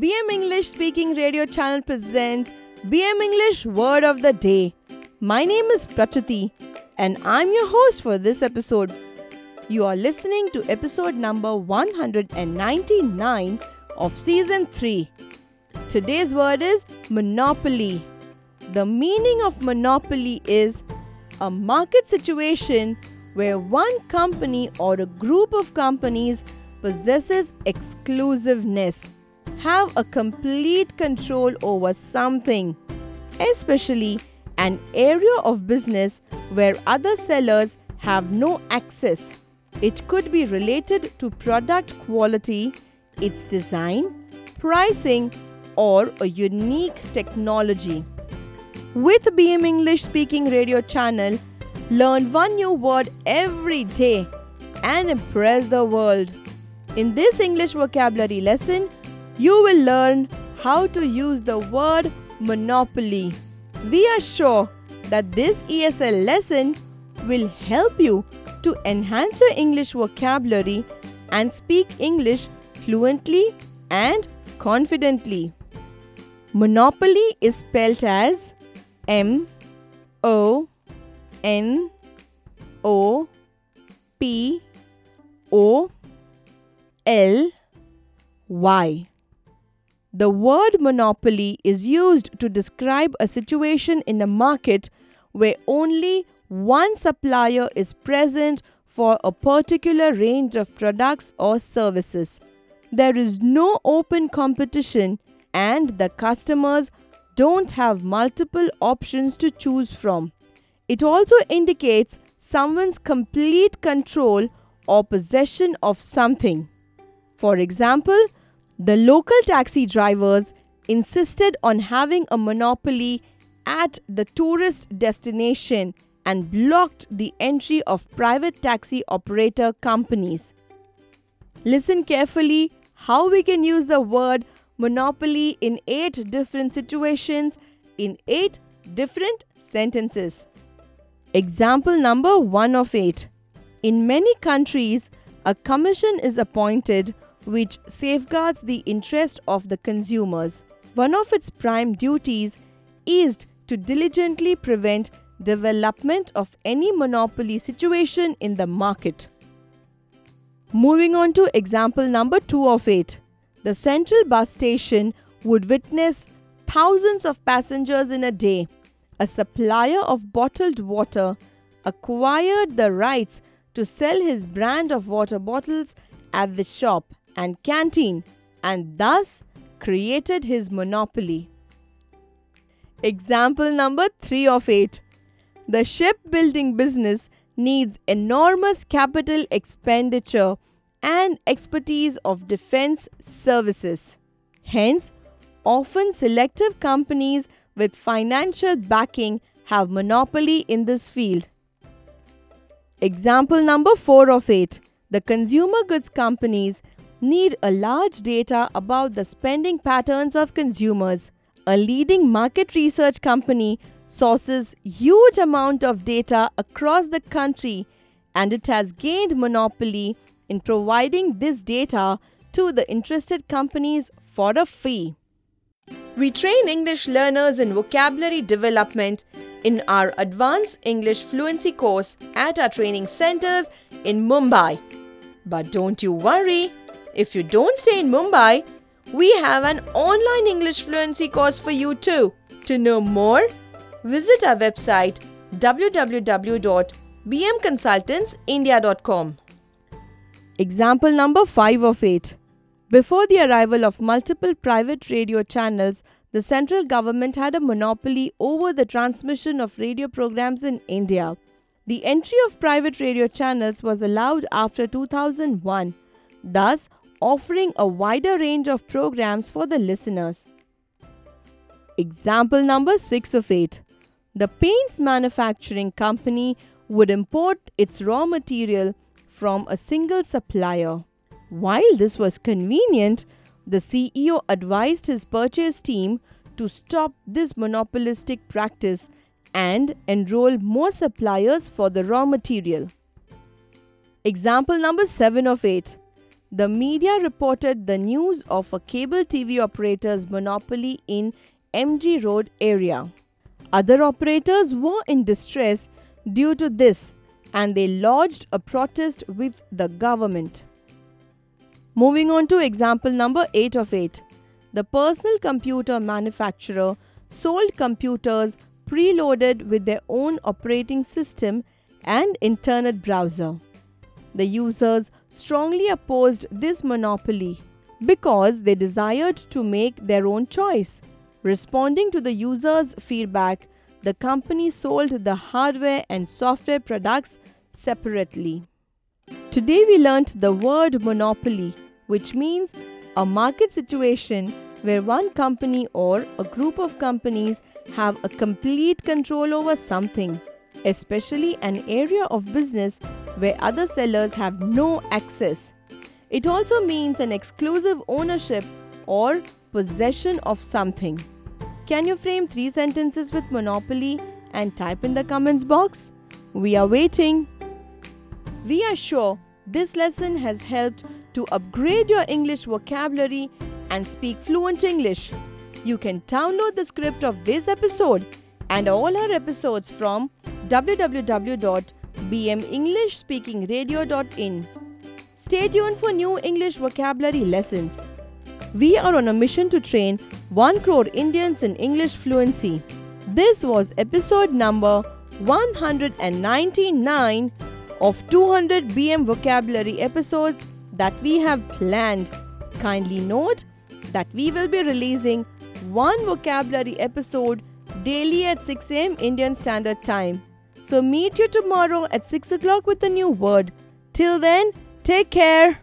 BM English Speaking Radio Channel presents BM English Word of the Day. My name is Prachati and I'm your host for this episode. You are listening to episode number 199 of season 3. Today's word is monopoly. The meaning of monopoly is a market situation where one company or a group of companies possesses exclusiveness, have a complete control over something, especially an area of business where other sellers have no access. It could be related to product quality, its design, pricing, or a unique technology. With BM English Speaking Radio channel, learn one new word every day and impress the world. In this English vocabulary lesson, you will learn how to use the word monopoly. We are sure that this ESL lesson will help you to enhance your English vocabulary and speak English fluently and confidently. Monopoly is spelled as M O N O P O L Y. The word monopoly is used to describe a situation in a market where only one supplier is present for a particular range of products or services. There is no open competition and the customers don't have multiple options to choose from. It also indicates someone's complete control or possession of something. For example, the local taxi drivers insisted on having a monopoly at the tourist destination and blocked the entry of private taxi operator companies. Listen carefully how we can use the word monopoly in 8 different situations in 8 different sentences. Example number 1 of 8. In many countries, a commission is appointed which safeguards the interest of the consumers. One of its prime duties is to diligently prevent development of any monopoly situation in the market. Moving on to example number 2 of 8. The central bus station would witness thousands of passengers in a day. A supplier of bottled water acquired the rights to sell his brand of water bottles at the shop and canteen and thus created his monopoly. Example number 3 of 8. The shipbuilding business needs enormous capital expenditure and expertise of defense services. Hence, often selective companies with financial backing have monopoly in this field. Example number 4 of 8. The consumer goods companies need a large data about the spending patterns of consumers. A leading market research company sources huge amount of data across the country and it has gained monopoly in providing this data to the interested companies for a fee. We train English learners in vocabulary development in our Advanced English Fluency course at our training centers in Mumbai. But don't you worry, if you don't stay in Mumbai, we have an online English fluency course for you too. To know more, visit our website www.bmconsultantsindia.com. Example number 5 of 8. Before the arrival of multiple private radio channels, the central government had a monopoly over the transmission of radio programs in India. The entry of private radio channels was allowed after 2001. Thus, offering a wider range of programs for the listeners. Example number 6 of 8. The paints manufacturing company would import its raw material from a single supplier. While this was convenient, the CEO advised his purchase team to stop this monopolistic practice and enroll more suppliers for the raw material. Example number 7 of 8. the media reported the news of a cable TV operator's monopoly in MG Road area. Other operators were in distress due to this and they lodged a protest with the government. Moving on to example number 8 of 8. The personal computer manufacturer sold computers preloaded with their own operating system and internet browser. The users strongly opposed this monopoly because they desired to make their own choice. Responding to the users' feedback, the company sold the hardware and software products separately. Today we learnt the word monopoly, which means a market situation where one company or a group of companies have a complete control over something, especially an area of business where other sellers have no access. It also means an exclusive ownership or possession of something. Can you frame three sentences with monopoly and type in the comments box? We are waiting. We are sure this lesson has helped to upgrade your English vocabulary and speak fluent English. You can download the script of this episode and all our episodes from www.bmenglishspeakingradio.in. Stay tuned for new English vocabulary lessons. We are on a mission to train 1 crore Indians in English fluency. This was episode number 199 of 200 BM vocabulary episodes that we have planned. Kindly note that we will be releasing one vocabulary episode daily at 6 am Indian Standard Time. So meet you tomorrow at 6 o'clock with a new word. Till then, take care.